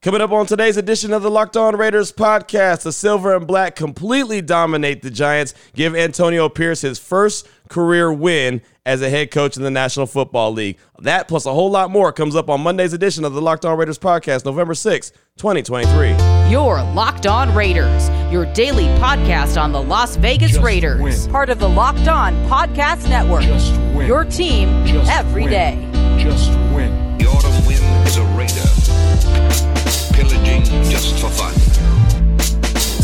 Coming up on today's edition of the Locked On Raiders podcast, the Silver and Black completely dominate the Giants, give Antonio Pierce his first career win as a head coach in the National Football League. That plus a whole lot more comes up on Monday's edition of the Locked On Raiders podcast, November 6, 2023. Your Locked On Raiders, your daily podcast on the Las Vegas Just Raiders, win. part of the Locked On Podcast Network. Just win. Your team Just every win. day. Just win. The autumn wind is a raider, pillaging just for fun.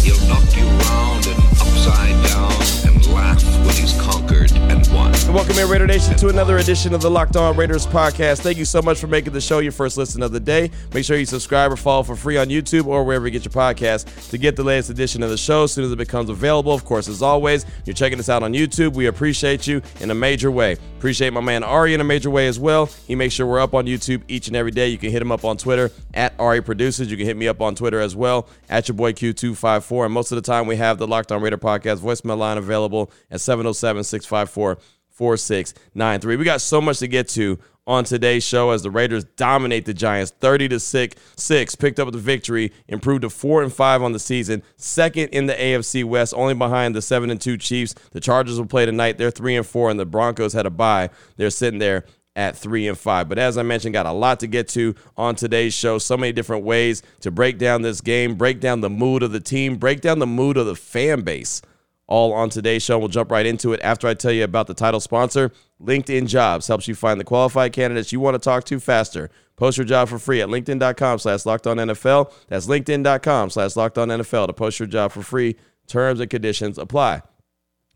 He'll knock you round and upside down and laugh when he's conquered and won. And welcome in Raider Nation to another edition of the Locked On Raiders podcast. Thank you so much for making the show your first listen of the day. Make sure you subscribe or follow for free on YouTube or wherever you get your podcast to get the latest edition of the show as soon as it becomes available. Of course, as always, you're checking us out on YouTube. We appreciate you in a major way. Appreciate my man Ari in a major way as well. He makes sure we're up on YouTube each and every day. You can hit him up on Twitter at Ari Produces. You can hit me up on Twitter as well at your boy Q254. And most of the time, we have the Locked On Raider podcast voicemail line available at 707 654 4693. We got so much to get to on today's show as the Raiders dominate the Giants 30 to 6, 6 picked up the victory, improved to 4 and 5 on the season, second in the AFC West, only behind the 7 and 2 Chiefs. The Chargers will play tonight. They're 3 and 4 and the Broncos had a bye. They're sitting there at three and five. But as I mentioned, got a lot to get to on today's show. So many different ways to break down this game, break down the mood of the team, break down the mood of the fan base. All on today's show. We'll jump right into it after I tell you about the title sponsor. LinkedIn Jobs helps you find the qualified candidates you want to talk to faster. Post your job for free at LinkedIn.com slash locked on NFL. That's LinkedIn.com slash locked on NFL to post your job for free. Terms and conditions apply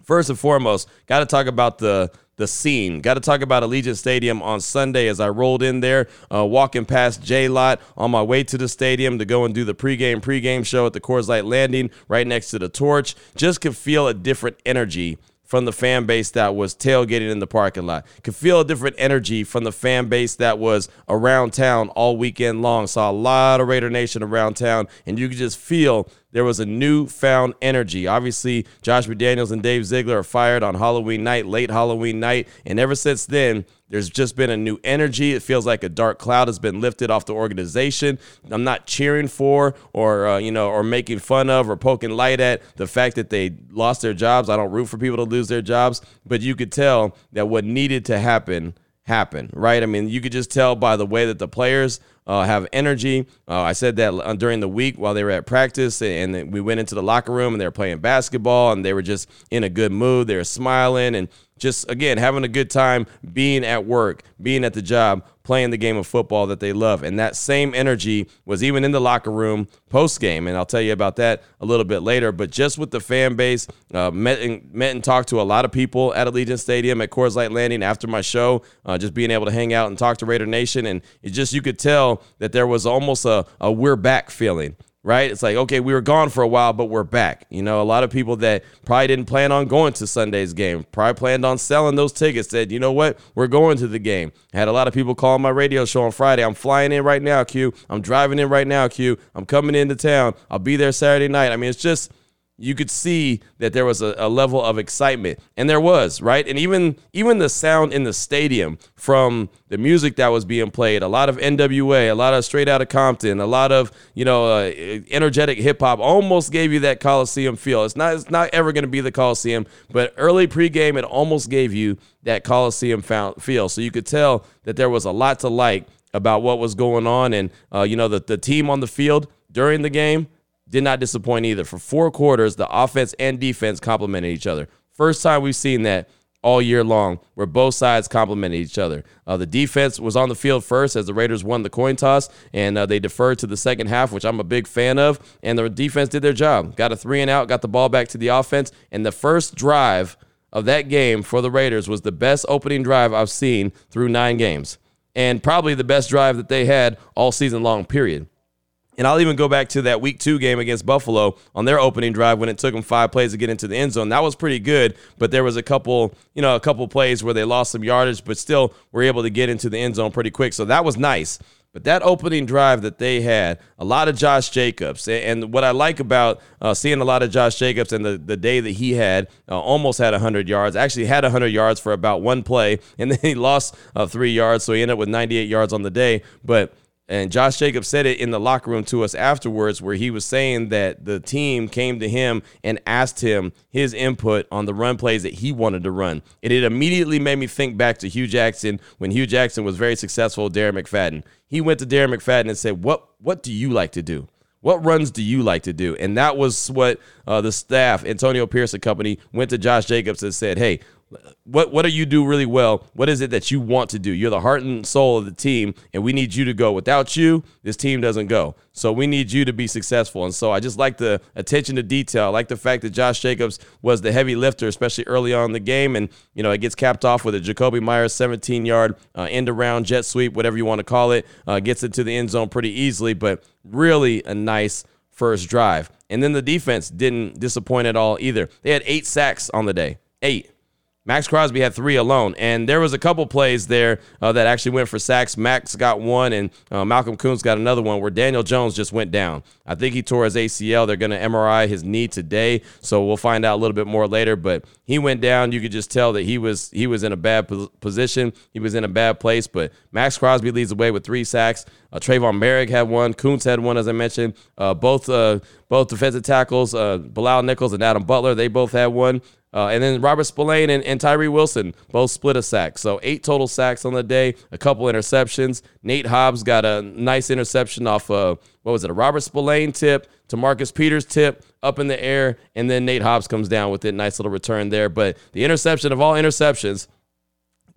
first and foremost, got to talk about the the scene. Got to talk about Allegiant Stadium on Sunday as I rolled in there, uh, walking past J Lot on my way to the stadium to go and do the pregame pregame show at the Coors Light Landing right next to the Torch. Just could feel a different energy from the fan base that was tailgating in the parking lot. Could feel a different energy from the fan base that was around town all weekend long. Saw a lot of Raider Nation around town, and you could just feel there was a newfound energy. Obviously, Josh McDaniels and Dave Ziegler are fired on Halloween night, late Halloween night, and ever since then, there's just been a new energy. It feels like a dark cloud has been lifted off the organization. I'm not cheering for or uh, you know or making fun of or poking light at the fact that they lost their jobs. I don't root for people to lose their jobs, but you could tell that what needed to happen happen, right? I mean, you could just tell by the way that the players uh, have energy. Uh, I said that uh, during the week while they were at practice, and we went into the locker room and they were playing basketball, and they were just in a good mood. They were smiling and just again having a good time being at work, being at the job, playing the game of football that they love. And that same energy was even in the locker room post game, and I'll tell you about that a little bit later. But just with the fan base, uh, met and met and talked to a lot of people at Allegiant Stadium at Coors Light Landing after my show. Uh, just being able to hang out and talk to Raider Nation, and it just you could tell that there was almost a, a we're back feeling right? It's like, okay, we were gone for a while, but we're back. You know, a lot of people that probably didn't plan on going to Sunday's game, probably planned on selling those tickets, said, you know what, we're going to the game. Had a lot of people call my radio show on Friday. I'm flying in right now, Q. I'm driving in right now, Q. I'm coming into town. I'll be there Saturday night. I mean, it's just you could see that there was a, a, level of excitement and there was right? And even even the sound in the stadium from the music that was being played a lot of nwa a lot of straight out of compton a lot of you know uh, energetic hip-hop almost gave you that coliseum feel. It's not it's not ever going to be the coliseum but early pregame it almost gave you that coliseum feel. So you could tell that there was a lot to like about what was going on and uh, you know the, the team on the field during the game did not disappoint either. For four quarters, the offense and defense complemented each other. First time we've seen that all year long, where both sides complemented each other. Uh, the defense was on the field first as the Raiders won the coin toss, and uh, they deferred to the second half, which I'm a big fan of. And the defense did their job, got a three and out, got the ball back to the offense, and the first drive of that game for the Raiders was the best opening drive I've seen through nine games, and probably the best drive that they had all season long. Period. And I'll even go back to that week two game against Buffalo on their opening drive when it took them five plays to get into the end zone. That was pretty good, but there was a couple, you know, a couple plays where they lost some yardage, but still were able to get into the end zone pretty quick. So that was nice. But that opening drive that they had, a lot of Josh Jacobs. And what I like about uh, seeing a lot of Josh Jacobs and the, the day that he had, uh, almost had 100 yards, actually had 100 yards for about one play, and then he lost uh, three yards. So he ended up with 98 yards on the day. But And Josh Jacobs said it in the locker room to us afterwards, where he was saying that the team came to him and asked him his input on the run plays that he wanted to run. And it immediately made me think back to Hue Jackson when Hue Jackson was very successful Darren McFadden. He went to Darren McFadden and said, What what do you like to do? What runs do you like to do? And that was what uh, the staff, Antonio Pierce and company, went to Josh Jacobs and said, Hey, what what do you do really well? What is it that you want to do? You're the heart and soul of the team, and we need you to go. Without you, this team doesn't go. So we need you to be successful. And so I just like the attention to detail. I like the fact that Josh Jacobs was the heavy lifter, especially early on in the game. And, you know, it gets capped off with a Jakobi Meyers 17 yard uh, end around jet sweep, whatever you want to call it. Uh, gets into the end zone pretty easily, but really a nice first drive. And then the defense didn't disappoint at all either. They had eight sacks on the day. Eight. Maxx Crosby had three alone, and there was a couple plays there uh, that actually went for sacks. Max got one, and uh, Malcolm Koonce got another one where Daniel Jones just went down. I think he tore his ACL. They're going to MRI his knee today, so we'll find out a little bit more later. But he went down. You could just tell that he was he was in a bad position. He was in a bad place. But Maxx Crosby leads the way with three sacks. Uh, Tre'von Moehrig had one. Coons had one, as I mentioned. Uh, both uh, both defensive tackles, uh, Bilal Nichols and Adam Butler, they both had one. Uh, and then Robert Spillane and, and Tyree Wilson both split a sack. So eight total sacks on the day, a couple interceptions. Nate Hobbs got a nice interception off of, what was it, a Robert Spillane tip to Marcus Peters tip up in the air. And then Nate Hobbs comes down with it. Nice little return there. But the interception of all interceptions,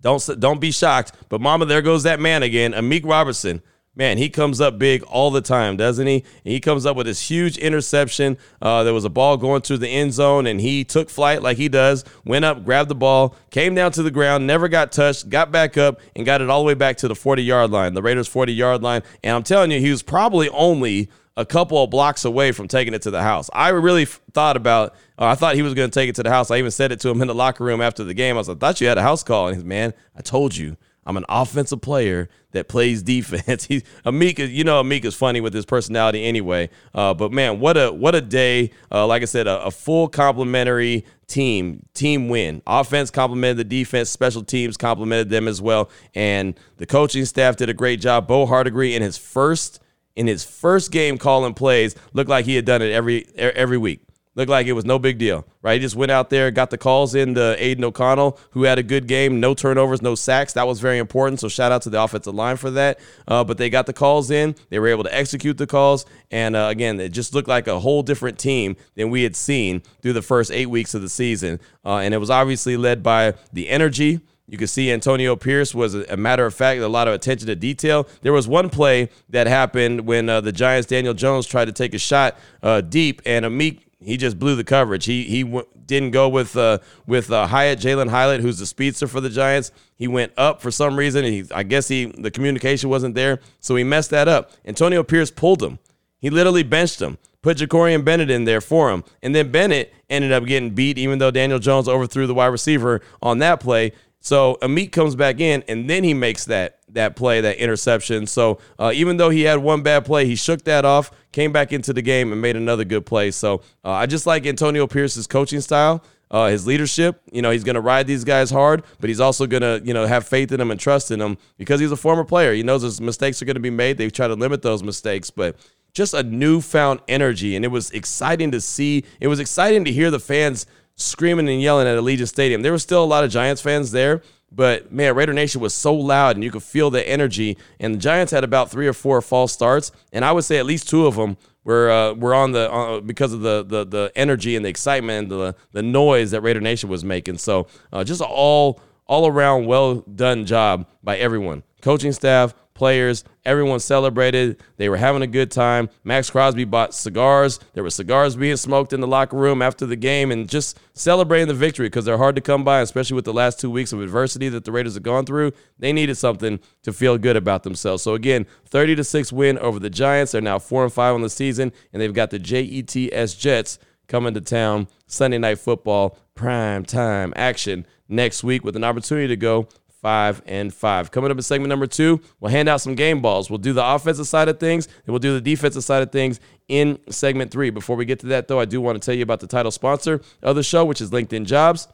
don't, don't be shocked. But mama, there goes that man again, Amik Robertson man, he comes up big all the time, doesn't he? And he comes up with this huge interception. Uh, there was a ball going to the end zone, and he took flight like he does, went up, grabbed the ball, came down to the ground, never got touched, got back up, and got it all the way back to the 40 yard line, the Raiders' 40 yard line. And I'm telling you, he was probably only a couple of blocks away from taking it to the house. I really thought about, uh, I thought he was going to take it to the house. I even said it to him in the locker room after the game. I was like, I thought you had a house call. And he's, man, I told you. I'm an offensive player that plays defense. He's Amika, you know, Amika's funny with his personality anyway. Uh, but man, what a what a day! Uh, like I said, a, a, full complimentary team team win. Offense complemented the defense. Special teams complemented them as well, and the coaching staff did a great job. Bo Hardegree in his first in his first game calling plays looked like he had done it every every week. Looked like it was no big deal, right? He just went out there, got the calls in to Aidan O'Connell, who had a good game, no turnovers, no sacks. That was very important. So shout out to the offensive line for that. Uh, but they got the calls in, they were able to execute the calls, and uh, again, it just looked like a whole different team than we had seen through the first eight weeks of the season. Uh, and it was obviously led by the energy. You can see Antonio Pierce was a, matter of fact, a lot of attention to detail. There was one play that happened when uh, the Giants' Daniel Jones tried to take a shot uh, deep, and Amik he just blew the coverage. He he w- didn't go with uh, with uh, Hyatt Jalen Hyatt, who's the speedster for the Giants. He went up for some reason. He I guess he the communication wasn't there, so he messed that up. Antonio Pierce pulled him. He literally benched him, put Jakorian Bennett in there for him, and then Bennett ended up getting beat, even though Daniel Jones overthrew the wide receiver on that play. So Amik comes back in, and then he makes that that play, that interception. So uh, even though he had one bad play, he shook that off, came back into the game, and made another good play. So uh, I just like Antonio Pierce's coaching style. Uh, his leadership, you know, he's going to ride these guys hard, but he's also going to, you know, have faith in them and trust in them because he's a former player. He knows his mistakes are going to be made. They try to limit those mistakes, but just a newfound energy, and it was exciting to see. It was exciting to hear the fans screaming and yelling at Allegiant Stadium. There were still a lot of Giants fans there, but man, Raider Nation was so loud and you could feel the energy. And the Giants had about three or four false starts, and I would say at least two of them were uh, were on the uh, because of the, the the energy and the excitement and the the noise that Raider Nation was making. So uh, just all all around well done job by everyone, coaching staff, players. Everyone celebrated. They were having a good time. Maxx Crosby bought cigars. There were cigars being smoked in the locker room after the game and just celebrating the victory because they're hard to come by, especially with the last two weeks of adversity that the Raiders have gone through. They needed something to feel good about themselves. So again, 30 to 6 win over the Giants. They're now 4 and 5 on the season, and they've got the JETS Jets coming to town Sunday night football prime time action next week with an opportunity to go five, and five. Coming up in segment number two, we'll hand out some game balls. We'll do the offensive side of things, and we'll do the defensive side of things in segment three. Before we get to that, though, I do want to tell you about the title sponsor of the show, which is LinkedIn Jobs.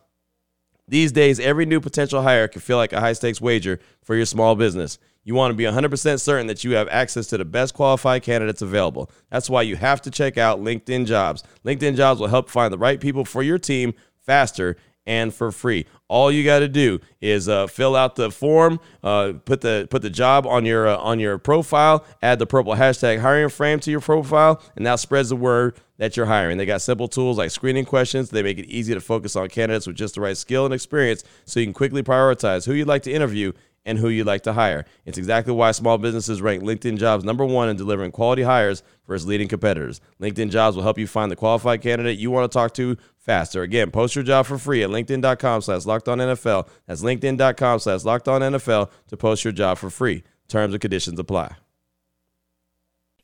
These days, every new potential hire can feel like a high stakes wager for your small business. You want to be 100% certain that you have access to the best qualified candidates available. That's why you have to check out LinkedIn Jobs. LinkedIn Jobs will help find the right people for your team faster and for free. All you got to do is uh, fill out the form, uh, put the put the job on your uh, on your profile, add the purple hashtag hiring frame to your profile, and now spreads the word that you're hiring. They got simple tools like screening questions. They make it easy to focus on candidates with just the right skill and experience, so you can quickly prioritize who you'd like to interview and who you'd like to hire. It's exactly why small businesses rank LinkedIn Jobs number one in delivering quality hires versus leading competitors. LinkedIn Jobs will help you find the qualified candidate you want to talk to faster. Again, post your job for free at LinkedIn.com slash locked on NFL. That's LinkedIn.com slash locked on NFL to post your job for free. Terms and conditions apply.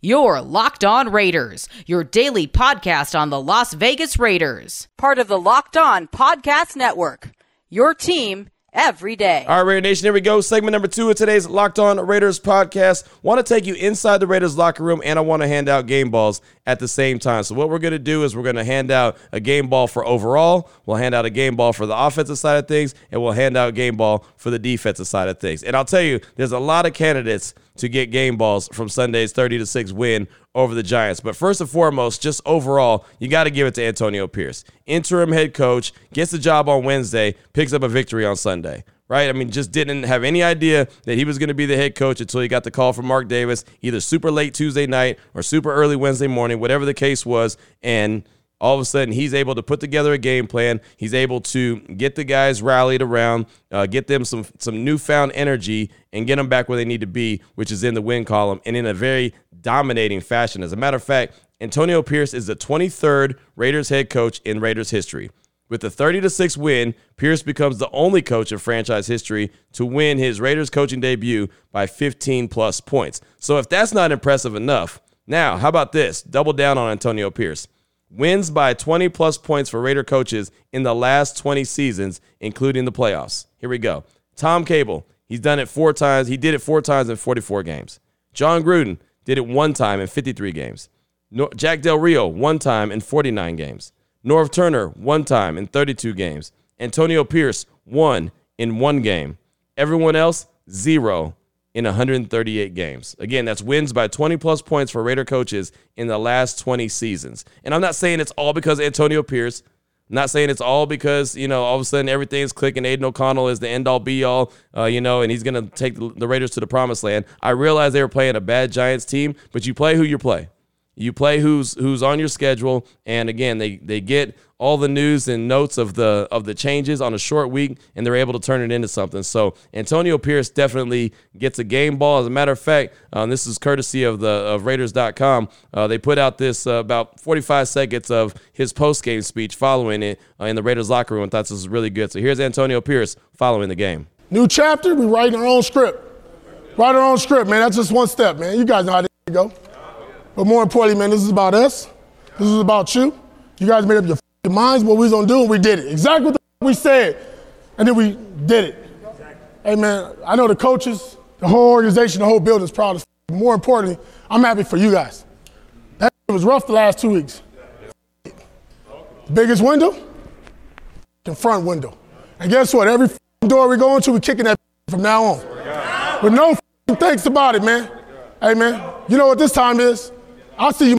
Your Locked On Raiders, your daily podcast on the Las Vegas Raiders. Part of the Locked On Podcast Network. Your team every day. All right, Raider Nation, here we go. Segment number two of today's Locked On Raiders podcast. Want to take you inside the Raiders locker room, and I want to hand out game balls at the same time. So, what we're going to do is we're going to hand out a game ball for overall, we'll hand out a game ball for the offensive side of things, and we'll hand out a game ball for the defensive side of things. And I'll tell you, there's a lot of candidates to get game balls from Sunday's 30 to 6 win over the Giants. But first and foremost, just overall, you got to give it to Antonio Pierce. Interim head coach, gets the job on Wednesday, picks up a victory on Sunday. Right? I mean, just didn't have any idea that he was going to be the head coach until he got the call from Mark Davis, either super late Tuesday night or super early Wednesday morning, whatever the case was. And all of a sudden he's able to put together a game plan. He's able to get the guys rallied around, uh, get them some some newfound energy, and get them back where they need to be, which is in the win column and in a very dominating fashion. As a matter of fact, Antonio Pierce is the 23rd Raiders head coach in Raiders history. With the 30 to 6 win, Pierce becomes the only coach in franchise history to win his Raiders coaching debut by 15 plus points. So if that's not impressive enough, now how about this? Double down on Antonio Pierce. Wins by 20 plus points for Raider coaches in the last 20 seasons, including the playoffs. Here we go. Tom Cable, he's done it four times. He did it four times in 44 games. Jon Gruden did it one time in 53 games. Jack Del Rio, one time in 49 games. Norv Turner, one time in 32 games. Antonio Pierce, one in one game. Everyone else, zero in 138 games. Again, that's wins by 20 plus points for Raider coaches in the last 20 seasons. And I'm not saying it's all because Antonio Pierce. I'm not saying it's all because, you know, all of a sudden everything's clicking. Aidan O'Connell is the end all be all, uh, you know, and he's going to take the Raiders to the promised land. I realize they were playing a bad Giants team, but you play who you play. You play who's who's on your schedule, and again, they they get all the news and notes of the of the changes on a short week, and they're able to turn it into something. So Antonio Pierce definitely gets a game ball. As a matter of fact, um, this is courtesy of the of Raiders.com. Uh, they put out this uh, about 45 seconds of his post game speech following it uh, in the Raiders locker room. I thought this was really good. So here's Antonio Pierce following the game. New chapter. We writing our own script. Write our own script, man. That's just one step, man. You guys know how to go. But more importantly, man, this is about us. This is about you. You guys made up your minds what we was gonna do, and we did it. Exactly what we said, and then we did it. Exactly. Hey, man, I know the coaches, the whole organization, the whole building is proud of. Us. But more importantly, I'm happy for you guys. That was rough the last two weeks. The biggest window, the front window. And guess what? Every door we go into, we kicking that from now on. With no thanks about it, man. Hey, man, you know what this time is? I'll see you!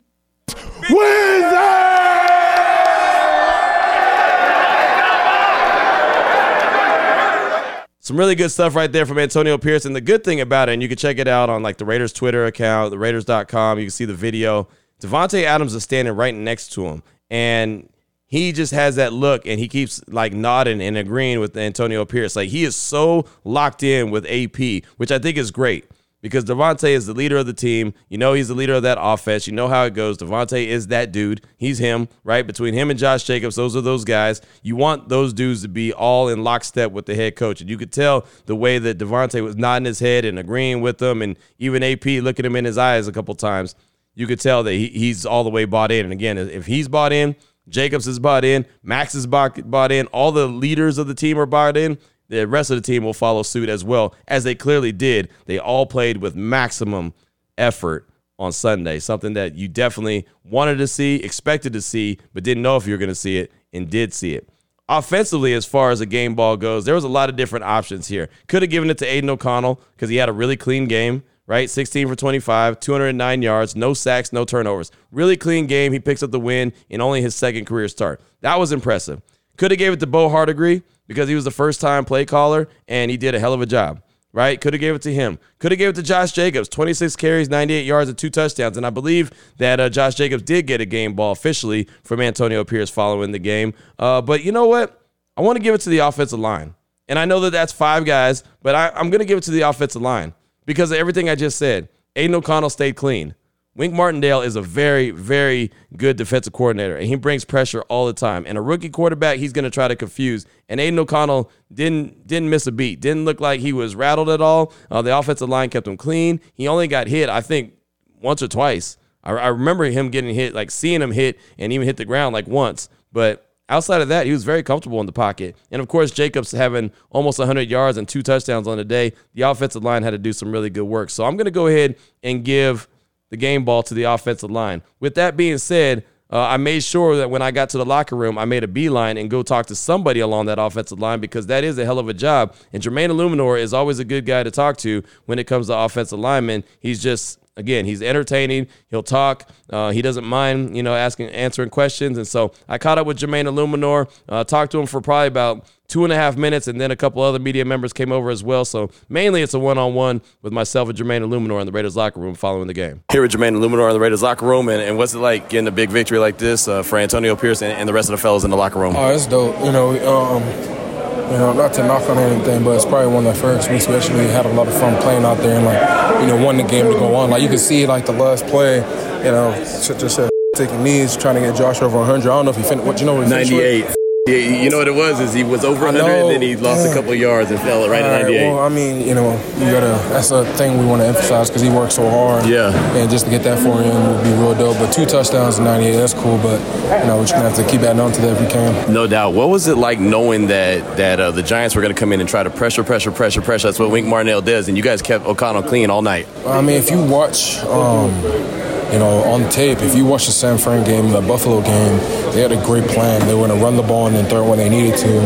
Some really good stuff right there from Antonio Pierce. And the good thing about it, and you can check it out on like the Raiders Twitter account, the Raiders.com, you can see the video. Davante Adams is standing right next to him. And he just has that look and he keeps like nodding and agreeing with Antonio Pierce. Like he is so locked in with AP, which I think is great because Davante is the leader of the team. You know he's the leader of that offense. You know how it goes. Davante is that dude. He's him, right? Between him and Josh Jacobs, those are those guys. You want those dudes to be all in lockstep with the head coach. And you could tell the way that Davante was nodding his head and agreeing with them, and even AP looking him in his eyes a couple times. You could tell that he, he's all the way bought in. And again, if he's bought in, Jacobs is bought in, Max is bought, bought in, all the leaders of the team are bought in the rest of the team will follow suit as well, as they clearly did. They all played with maximum effort on Sunday, something that you definitely wanted to see, expected to see, but didn't know if you were going to see it, and did see it. offensively, as far as the game ball goes, there was a lot of different options here. Could have given it to Aidan O'Connell because he had a really clean game, right? 16 for 25, 209 yards, no sacks, no turnovers. Really clean game. He picks up the win in only his second career start. That was impressive. Could have gave it to Bo Hardegree because he was the first time play caller and he did a hell of a job right? Could have gave it to him. Could have gave it to Josh Jacobs. 26 carries, 98 yards, and two touchdowns. And I believe that uh, Josh Jacobs did get a game ball officially from Antonio Pierce following the game. Uh, but you know what? I want to give it to the offensive line. And I know that that's five guys, but I, I'm going to give it to the offensive line because of everything I just said. Aidan O'Connell stayed clean. Wink Martindale is a very, very good defensive coordinator, and he brings pressure all the time. And a rookie quarterback, he's going to try to confuse. And Aidan O'Connell didn't didn't miss a beat. Didn't look like he was rattled at all. Uh, the offensive line kept him clean. He only got hit, I think, once or twice. I, I remember him getting hit, like seeing him hit, and even hit the ground like once. But outside of that, he was very comfortable in the pocket. And of course, Jacobs having almost 100 yards and two touchdowns on the day. The offensive line had to do some really good work. So I'm going to go ahead and give the game ball to the offensive line. With that being said, uh, I made sure that when I got to the locker room, I made a beeline and go talk to somebody along that offensive line because that is a hell of a job. And Jermaine Eluemunor is always a good guy to talk to when it comes to offensive linemen. He's just again, he's entertaining. He'll talk. Uh, he doesn't mind, you know, asking, answering questions. And so I caught up with Jermaine Eluemunor, uh, talked to him for probably about two and a half minutes, and then a couple other media members came over as well. So mainly it's a one-on-one with myself and Jermaine Eluemunor in the Raiders locker room following the game. Here with Jermaine Eluemunor in the Raiders locker room, and, and what's it like getting a big victory like this uh, for Antonio Pierce and, and, the rest of the fellas in the locker room? Oh, it's dope. You know, um, you know, not to knock on anything, but it's probably one of the first we actually had a lot of fun playing out there and like, you know, won the game to go on. Like you can see, like the last play, you know, just said taking knees, trying to get Josh over 100. I don't know if he finished. What you know? What 98. Yeah, you know what it was is he was over 100 and then he lost yeah. a couple yards and fell right, at 98. Well, I mean, you know, you gotta. That's a thing we want to emphasize because he worked so hard. Yeah. And just to get that for him would be real dope. But two touchdowns in 98, that's cool. But you know, we're just gonna have to keep adding on to that if we can. No doubt. What was it like knowing that that uh, the Giants were gonna come in and try to pressure, pressure, pressure, pressure? That's what Wink Martindale does, and you guys kept O'Connell clean all night. I mean, if you watch. Um, you know, on tape, if you watch the San Fran game, the Buffalo game, they had a great plan. They were going to run the ball and then throw it when they needed to.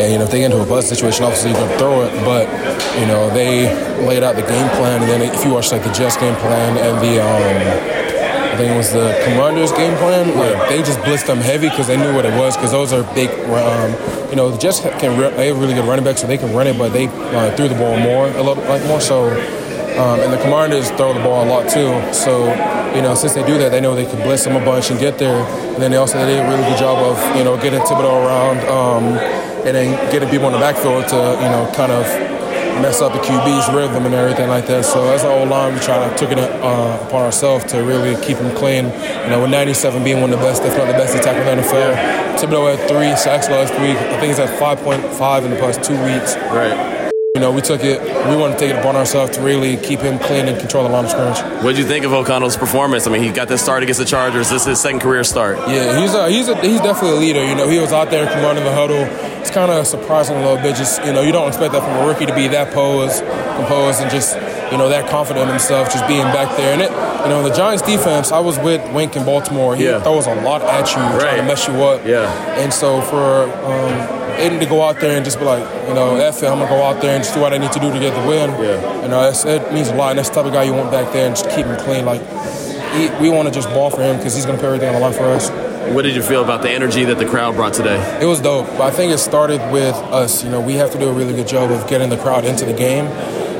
And, you know, if they get into a buzz situation, obviously going to throw it. But, you know, they laid out the game plan. And then if you watch, like, the Jets game plan and the, um, I think it was the Commanders game plan. Like they just blitzed them heavy because they knew what it was. Because those are big. Um, you know, the Jets can they have really good running backs, so they can run it, but they uh, threw the ball more a little like more so. Um, and the Commanders throw the ball a lot too. So, you know, since they do that, they know they can blitz them a bunch and get there. And then they also they did a really good job of, you know, getting Thibodeaux around um, and then getting people in the backfield to, you know, kind of mess up the QB's rhythm and everything like that. So as an old line, we try to took it uh, upon ourselves to really keep them clean. You know, with 97 being one of the best, if not the best attack in the NFL. Thibodeaux had three sacks last week. I think he's at 5.5 in the past two weeks. Right. You know, we took it. We want to take it upon ourselves to really keep him clean and control the line of scrimmage. What did you think of O'Connell's performance? I mean, he got this start against the Chargers. This is his second career start. Yeah, he's a, he's a, he's definitely a leader. You know, he was out there commanding the huddle. It's kind of surprising a little bit. Just you know, you don't expect that from a rookie to be that posed, composed, and just you know that confident in himself, just being back there. And it, you know, the Giants defense. I was with Wink in Baltimore. He yeah. throws a lot at you, right. trying to mess you up. Yeah. And so for um, Aidan to go out there and just be like, you know, F it, I'm gonna go out there and just do what I need to do to get the win. Yeah. You know, it means a lot. And that's the type of guy you want back there and just keep him clean. Like, he, we want to just ball for him because he's gonna put everything on the line for us. What did you feel about the energy that the crowd brought today? It was dope. I think it started with us. You know, we have to do a really good job of getting the crowd into the game.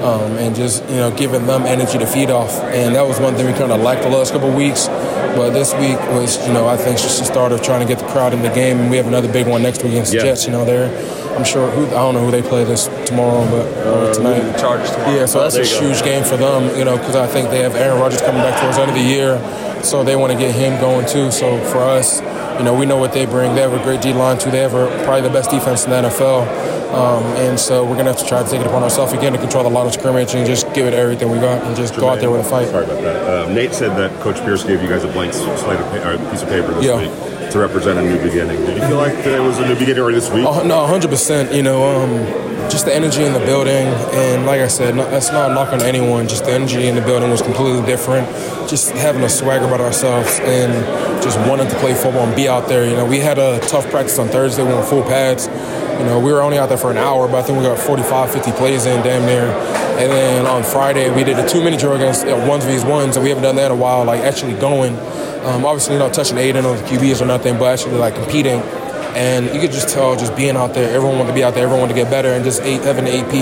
Um, and just you know giving them energy to feed off, and that was one thing we kind of lacked the last couple of weeks. But this week was, you know, I think just the start of trying to get the crowd in the game, and we have another big one next week against yeah. the Jets. You know, they're I'm sure who I don't know who they play this tomorrow, but uh, tonight. Chargers tomorrow. Yeah, so oh, that's a huge go. game for them. You know, because I think they have Aaron Rodgers coming back towards the end of the year, so they want to get him going too. So for us, you know, we know what they bring. They have a great D line too. They have a, probably the best defense in the NFL. Um, and so we're going to have to try to take it upon ourselves again to control the line of scrimmage and just give it everything we got and just Jermaine, go out there with a fight. Sorry about that. Uh, Nate said that Coach Pierce gave you guys a blank slate of pa- piece of paper this yeah. week to represent a new beginning. Did you feel like it was a new beginning or this week? Uh, no, 100%. You know, um, just the energy in the building, and like I said, that's not a knock on anyone. Just the energy in the building was completely different. Just having a swagger about ourselves and just wanting to play football and be out there. You know, we had a tough practice on Thursday. We went full pads. You know, we were only out there for an hour, but I think we got 45, 50 plays in damn near. And then on Friday, we did a two-minute drill against ones vs ones, and we haven't done that in a while. Like actually going, um, obviously not touching Aidan or the QBs or nothing, but actually like competing. And you could just tell, just being out there, everyone wanted to be out there, everyone wanted to get better, and just having the AP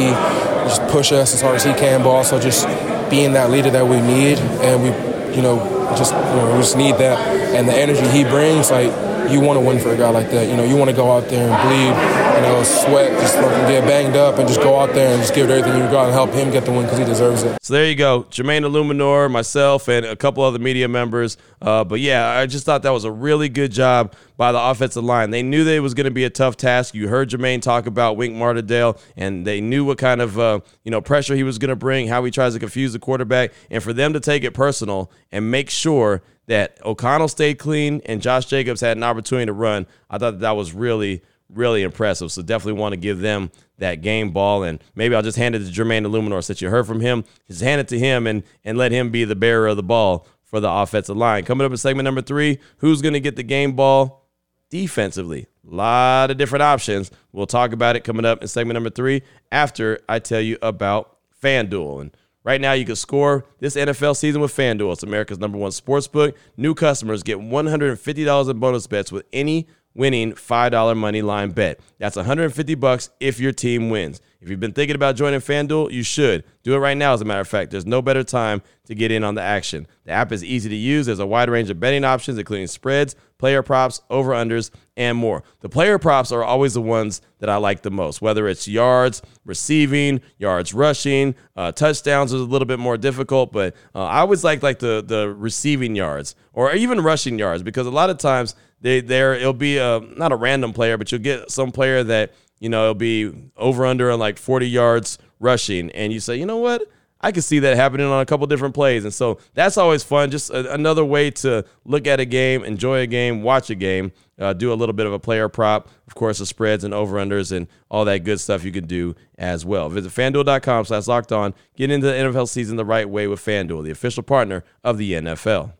just push us as hard as he can, but also just being that leader that we need, and we, you know, just you know, we just need that, and the energy he brings, like you want to win for a guy like that. You know, you want to go out there and bleed, you know, sweat, just fucking get banged up, and just go out there and just give everything you got and help him get the win because he deserves it. So there you go, Jermaine Eluemunor, myself, and a couple other media members. Uh, but yeah, I just thought that was a really good job by the offensive line. They knew that it was going to be a tough task. You heard Jermaine talk about Wink Martindale, and they knew what kind of uh, you know pressure he was going to bring, how he tries to confuse the quarterback, and for them to take it personal and make sure that O'Connell stayed clean and Josh Jacobs had an opportunity to run. I thought that, that was really, really impressive. So definitely want to give them that game ball. And maybe I'll just hand it to Jermaine Eluemunor since you heard from him. Just hand it to him and, and let him be the bearer of the ball for the offensive line. Coming up in segment number three, who's going to get the game ball defensively? A lot of different options. We'll talk about it coming up in segment number three after I tell you about FanDuel. And Right now, you can score this NFL season with FanDuel. It's America's number one sports book. New customers get $150 in bonus bets with any winning $5 money line bet. That's 150 bucks if your team wins. If you've been thinking about joining FanDuel, you should. Do it right now, as a matter of fact. There's no better time to get in on the action. The app is easy to use. There's a wide range of betting options, including spreads, player props, over unders, and more. The player props are always the ones that I like the most, whether it's yards receiving, yards rushing, uh, touchdowns is a little bit more difficult, but uh, I always like like the the receiving yards or even rushing yards because a lot of times they there it'll be a not a random player, but you'll get some player that you know it'll be over under on like 40 yards rushing, and you say, you know what? I can see that happening on a couple different plays. And so that's always fun. Just a, another way to look at a game, enjoy a game, watch a game, uh, do a little bit of a player prop. Of course, the spreads and over-unders and all that good stuff you can do as well. Visit FanDuel.com slash locked on. Get into the NFL season the right way with FanDuel, the official partner of the NFL.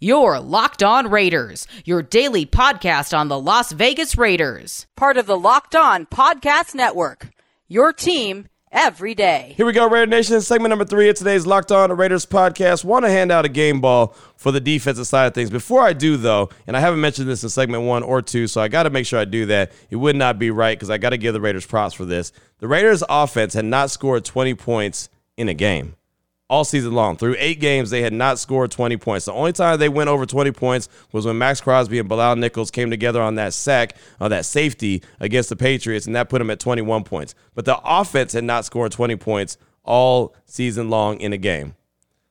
Your Locked On Raiders, your daily podcast on the Las Vegas Raiders. Part of the Locked On Podcast Network. Your team every day. Here we go, Raider Nation. Segment number three of today's Locked On Raiders podcast. Want to hand out a game ball for the defensive side of things. Before I do, though, and I haven't mentioned this in segment one or two, so I got to make sure I do that. It would not be right because I got to give the Raiders props for this. The Raiders' offense had not scored 20 points in a game all season long. Through eight games, they had not scored 20 points. The only time they went over 20 points was when Maxx Crosby and Bilal Nichols came together on that sack, uh, that safety against the Patriots, and that put them at 21 points. But the offense had not scored 20 points all season long in a game.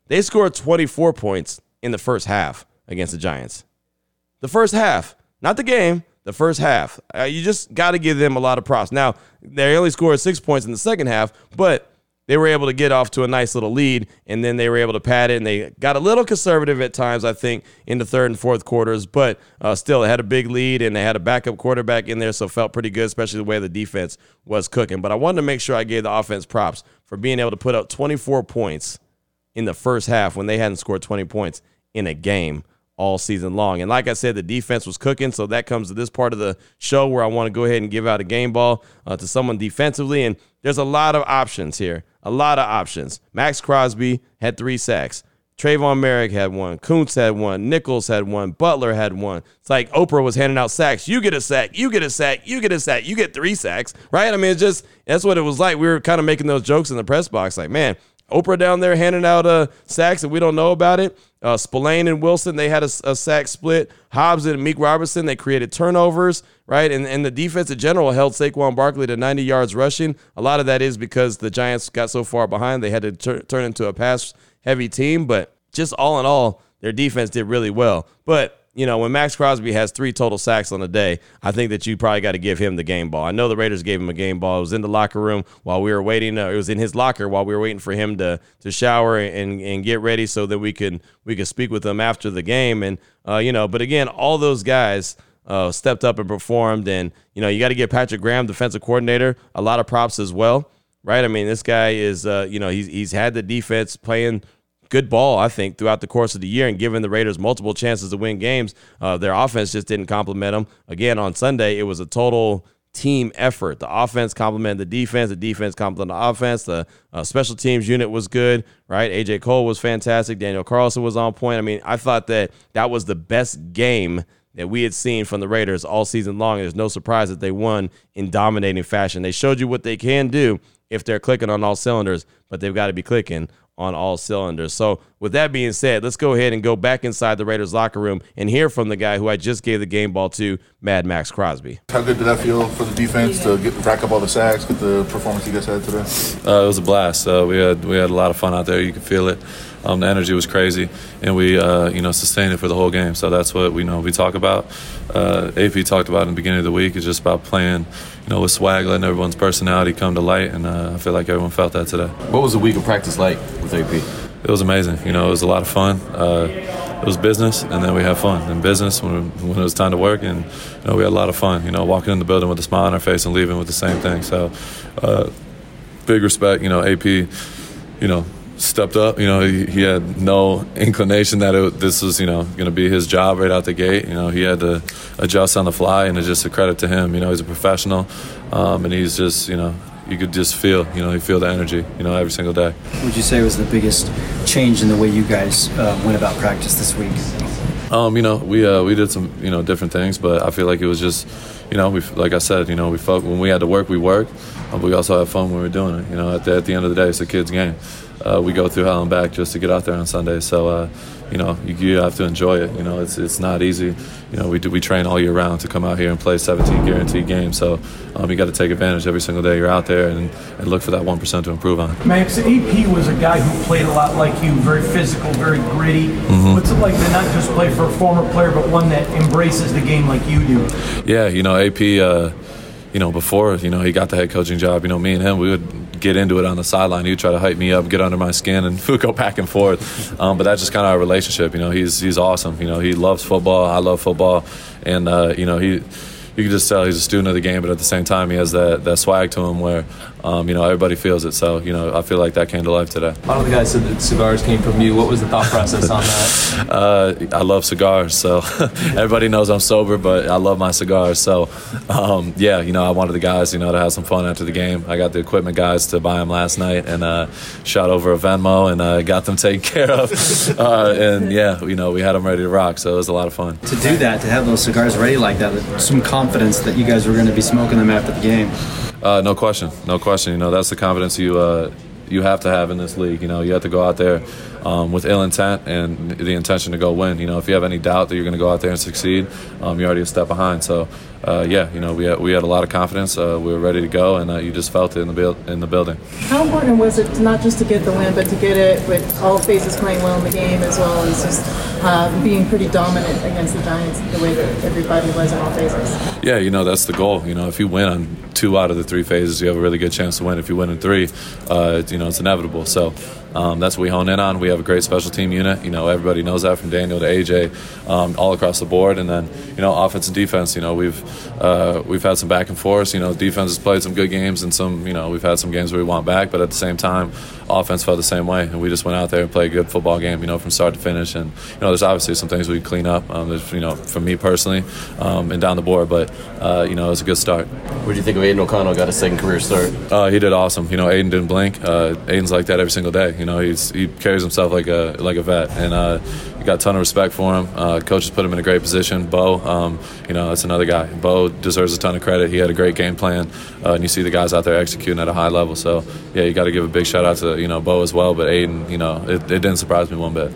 They scored 24 points in the first half against the Giants. The first half, not the game, the first half. Uh, you just got to give them a lot of props. Now, they only scored six points in the second half, but they were able to get off to a nice little lead, and then they were able to pad it, and they got a little conservative at times, I think, in the third and fourth quarters, but uh, still, had a big lead, and they had a backup quarterback in there, so felt pretty good, especially the way the defense was cooking. But I wanted to make sure I gave the offense props for being able to put up 24 points in the first half when they hadn't scored 20 points in a game all season long. And like I said, the defense was cooking. So that comes to this part of the show where I want to go ahead and give out a game ball uh, to someone defensively. And there's a lot of options here. A lot of options. Maxx Crosby had three sacks. Tre'von Moehrig had one. Koonce had one. Nichols had one. Butler had one. It's like Oprah was handing out sacks. You get a sack. You get a sack. You get a sack. You get three sacks, right? I mean, it's just, that's what it was like. We were kind of making those jokes in the press box. Like, man, Oprah down there handing out uh, sacks and we don't know about it. Uh, Spillane and Wilson, they had a, a, sack split. Hobbs and Meek Robertson, they created turnovers, right? And, and the defense in general held Saquon Barkley to 90 yards rushing. A lot of that is because the Giants got so far behind, they had to tur- turn into a pass heavy team. But just all in all, their defense did really well. But you know, when Maxx Crosby has three total sacks on a day, I think that you probably got to give him the game ball. I know the Raiders gave him a game ball. It was in the locker room while we were waiting. Uh, it was in his locker while we were waiting for him to to shower and and get ready so that we could we could speak with him after the game. And uh, you know, but again, all those guys. uh, stepped up and performed. And you know, you got to give Patrick Graham, defensive coordinator, a lot of props as well, right? I mean, this guy is, uh, you know, he's he's had the defense playing good ball, I think, throughout the course of the year and giving the Raiders multiple chances to win games. Uh, their offense just didn't complement them. Again, on Sunday, it was a total team effort. The offense complemented the defense. The defense complemented the offense. The uh, special teams unit was good, right? AJ Cole was fantastic. Daniel Carlson was on point. I mean, I thought that that was the best game that we had seen from the Raiders all season long. There's no surprise that they won in dominating fashion. They showed you what they can do if they're clicking on all cylinders, but they've got to be clicking on all cylinders. So, with that being said, let's go ahead and go back inside the Raiders locker room and hear from the guy who I just gave the game ball to, Mad Maxx Crosby. How good did that feel for the defense to get rack up all the sacks, get the performance you guys had today? Uh, it was a blast. Uh, we had we had a lot of fun out there. You could feel it. Um, the energy was crazy, and we uh, you know sustained it for the whole game. So that's what we know we talk about. Uh, AP talked about in the beginning of the week. It's just about playing, you know, with swag, letting everyone's personality come to light, and uh, I feel like everyone felt that today. What was the week of practice like with AP? It was amazing. You know, it was a lot of fun. Uh, it was business, and then we had fun. In business, when, when it was time to work, and you know, we had a lot of fun. You know, walking in the building with a smile on our face and leaving with the same thing. So, uh, big respect. You know, AP. You know, stepped up. You know, he, he had no inclination that it, this was, you know, going to be his job right out the gate. You know, he had to adjust on the fly, and it's just a credit to him. You know, he's a professional, um, and he's just, you know, you could just feel, you know, you feel the energy, you know, every single day. What would you say was the biggest change in the way you guys uh, went about practice this week? Um, you know, we uh, we did some you know different things, but I feel like it was just, you know, we like I said, you know, we felt when we had to work, we worked, but we also had fun when we were doing it. You know, at the, at the end of the day, it's a kid's game. Uh, we go through hell and back just to get out there on Sunday. So, uh, you know, you, you, have to enjoy it. You know, it's it's not easy. You know, we do we train all year round to come out here and play 17 guaranteed games. So, um, you got to take advantage every single day you're out there and, and look for that one percent to improve on. Max, AP was a guy who played a lot like you, very physical, very gritty. Mm-hmm. What's it like to not just play for a former player, but one that embraces the game like you do? Yeah, you know, AP. Uh, you know, before you know he got the head coaching job, you know, me and him, we would get into it on the sideline. He would try to hype me up, get under my skin, and we would go back and forth. Um, but that's just kind of our relationship. You know, he's he's awesome. You know, he loves football. I love football, and uh, you know he. You can just tell he's a student of the game, but at the same time, he has that, that swag to him where, um, you know, everybody feels it. So, you know, I feel like that came to life today. A lot of the guys said that cigars came from you. What was the thought process on that? Uh, I love cigars, so everybody knows I'm sober, but I love my cigars. So, um, yeah, you know, I wanted the guys, you know, to have some fun after the game. I got the equipment guys to buy them last night and uh, shot over a Venmo and uh, got them taken care of. Uh, and yeah, you know, we had them ready to rock, so it was a lot of fun. To do that, to have those cigars ready like that, some confidence that you guys were going to be smoking them after the game. Uh, no question, no question. You know, that's the confidence you uh, you have to have in this league. You know, you have to go out there um, with ill intent and the intention to go win. You know, if you have any doubt that you're going to go out there and succeed, um, you're already a step behind. So, uh, yeah, you know, we had, we had a lot of confidence. Uh, we were ready to go, and uh, you just felt it in the build, in the building. How important was it not just to get the win, but to get it with all phases playing well in the game, as well as just uh, being pretty dominant against the Giants, the way that everybody was in all phases? Yeah, you know, that's the goal. You know, if you win on two out of the three phases, you have a really good chance to win. If you win in three, uh, you know, it's inevitable. So. Um, that's what we hone in on. We have a great special team unit. You know, everybody knows that from Daniel to AJ, um, all across the board. And then, you know, offense and defense. You know, we've uh, we've had some back and forth. You know, defense has played some good games and some. You know, we've had some games where we want back, but at the same time, offense felt the same way, and we just went out there and played a good football game. You know, from start to finish. And you know, there's obviously some things we clean up. Um, there's, you know, for me personally, um, and down the board. But uh, you know, it was a good start. What do you think of Aidan O'Connell? Got a second career start. Uh, he did awesome. You know, Aidan didn't blink. Uh, Aidan's like that every single day. You know, he's he carries himself like a like a vet, and uh, got a ton of respect for him. Uh, coaches put him in a great position. Bo, um, you know, that's another guy. Bo deserves a ton of credit. He had a great game plan, uh, and you see the guys out there executing at a high level. So yeah, you got to give a big shout out to you know Bo as well. But Aidan, you know, it, it didn't surprise me one bit.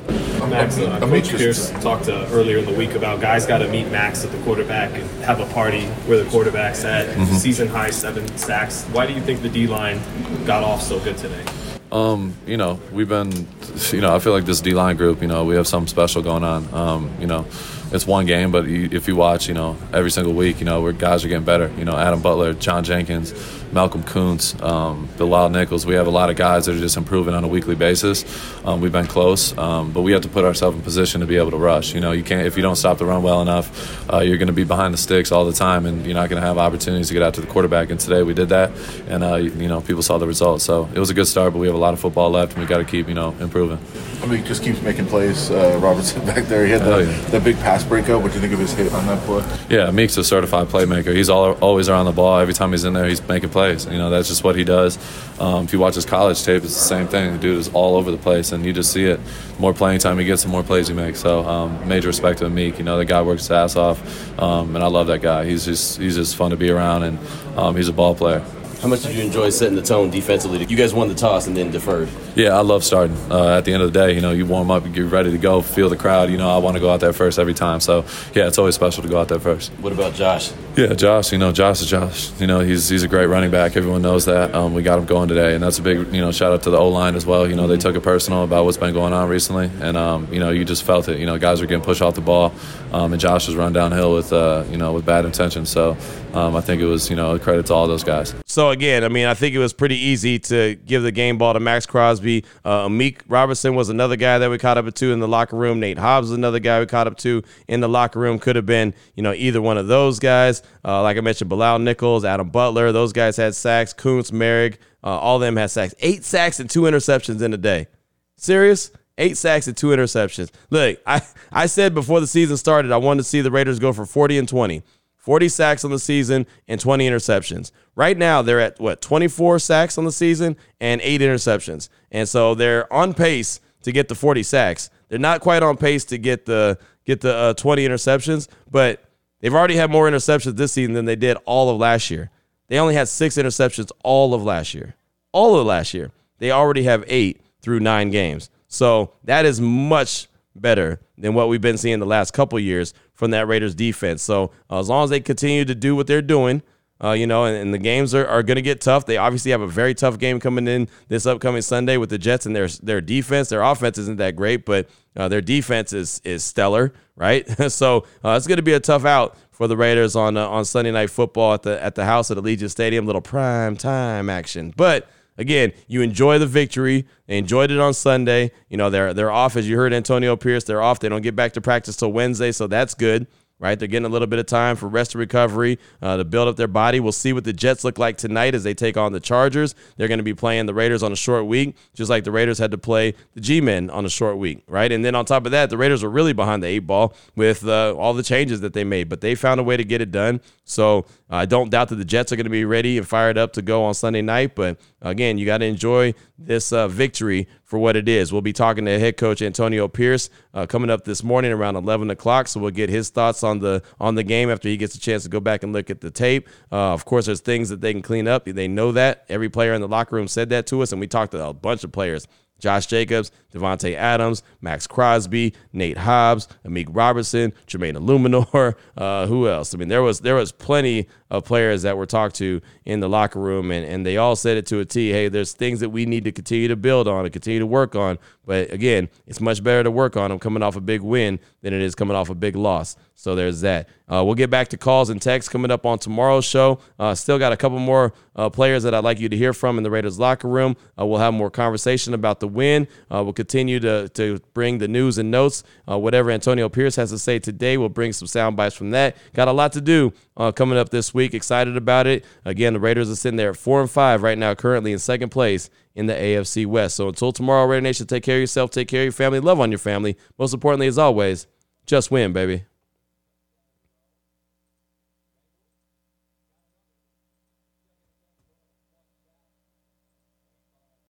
Max, uh, Coach Pierce talked uh, earlier in the week about guys got to meet Max at the quarterback and have a party where the quarterback's at. Mhm. Season high seven sacks. Why do you think the D line got off so good today? Um, you know, we've been, you know, I feel like this D line group, you know, we have something special going on. Um, you know, it's one game, but if you watch, you know, every single week, you know, where guys are getting better. You know, Adam Butler, John Jenkins, Malcolm Koonce, um, Bilal Nichols. We have a lot of guys that are just improving on a weekly basis. Um, we've been close, um, but we have to put ourselves in position to be able to rush. You know, you can't if you don't stop the run well enough, uh, you're going to be behind the sticks all the time, and you're not going to have opportunities to get out to the quarterback. And today we did that, and uh, you, you know people saw the results. So it was a good start, but we have a lot of football left, and we got to keep you know improving. I mean, he just keeps making plays. Uh, Robertson back there, he had the, yeah. the big pass breakup. What do you think of his hit on that play? Yeah, Meek's a certified playmaker. He's all, always around the ball. Every time he's in there, he's making plays. You know, that's just what he does. Um, if you watch his college tape, it's the same thing. The dude is all over the place, and you just see it. The more playing time he gets, the more plays he makes. So, um, major respect to Meek. You know, the guy works his ass off, um, and I love that guy. He's just he's just fun to be around, and um, he's a ball player. How much did you enjoy setting the tone defensively? You guys won the toss and then deferred. Yeah, I love starting. Uh, at the end of the day, you know, you warm up, you get ready to go, feel the crowd. You know, I want to go out there first every time. So, yeah, it's always special to go out there first. What about Josh? Yeah, Josh. You know, Josh is Josh. You know, he's he's a great running back. Everyone knows that. Um, we got him going today, and that's a big you know shout out to the O line as well. You know, they took it personal about what's been going on recently, and um, you know, you just felt it. You know, guys were getting pushed off the ball, um, and Josh was run downhill with uh, you know with bad intentions. So, um, I think it was you know a credit to all those guys. So again, I mean, I think it was pretty easy to give the game ball to Maxx Crosby. Uh, Meek Robertson was another guy that we caught up to in the locker room. Nate Hobbs was another guy we caught up to in the locker room. Could have been, you know, either one of those guys. Uh, like I mentioned, Bilal Nichols, Adam Butler. Those guys had sacks. Koonce, Moehrig, uh, all of them had sacks. Eight sacks and two interceptions in a day. Serious? Eight sacks and two interceptions. Look, I, I said before the season started, I wanted to see the Raiders go for 40 and 20. 40 sacks on the season and 20 interceptions. Right now, they're at what, 24 sacks on the season and eight interceptions. And so they're on pace to get the 40 sacks. They're not quite on pace to get the get the uh, 20 interceptions, but they've already had more interceptions this season than they did all of last year. They only had six interceptions all of last year. All of last year. They already have eight through nine games. So that is much better than what we've been seeing the last couple years from that Raiders defense. So uh, as long as they continue to do what they're doing, uh, you know, and, and the games are, are going to get tough. They obviously have a very tough game coming in this upcoming Sunday with the Jets and their their defense. Their offense isn't that great, but uh, their defense is is stellar, right? so uh, it's going to be a tough out for the Raiders on uh, on Sunday Night Football at the at the house at Allegiant Stadium. Little prime time action, but again, you enjoy the victory. They enjoyed it on Sunday. You know, they're they're off as you heard Antonio Pierce. They're off. They don't get back to practice till Wednesday, so that's good. Right, they're getting a little bit of time for rest and recovery uh, to build up their body. We'll see what the Jets look like tonight as they take on the Chargers. They're going to be playing the Raiders on a short week, just like the Raiders had to play the G-men on a short week, right? And then on top of that, the Raiders were really behind the eight ball with uh, all the changes that they made, but they found a way to get it done. So I don't doubt that the Jets are going to be ready and fired up to go on Sunday night. But again, you got to enjoy this uh, victory for what it is. We'll be talking to head coach Antonio Pierce uh, coming up this morning around 11 o'clock. So we'll get his thoughts on the on the game after he gets a chance to go back and look at the tape. Uh, of course, there's things that they can clean up. They know that. Every player in the locker room said that to us, and we talked to a bunch of players. Josh Jacobs, Davante Adams, Maxx Crosby, Nate Hobbs, Amik Robertson, Jermaine Eluemunor. Uh, who else? I mean, there was there was plenty of players that were talked to in the locker room, and, and they all said it to a T. Hey, there's things that we need to continue to build on and continue to work on. But again, it's much better to work on them coming off a big win than it is coming off a big loss. So there's that. Uh, we'll get back to calls and texts coming up on tomorrow's show. Uh, still got a couple more uh, players that I'd like you to hear from in the Raiders locker room. Uh, we'll have more conversation about the win. Uh, we'll continue to, to bring the news and notes. Uh, whatever Antonio Pierce has to say today, we'll bring some sound bites from that. Got a lot to do coming up this week. Excited about it. Again, the Raiders are sitting there at four and five right now, currently in second place in the AFC West. So until tomorrow, Raider Nation, take care of yourself, take care of your family, love on your family. Most importantly, as always, just win, baby.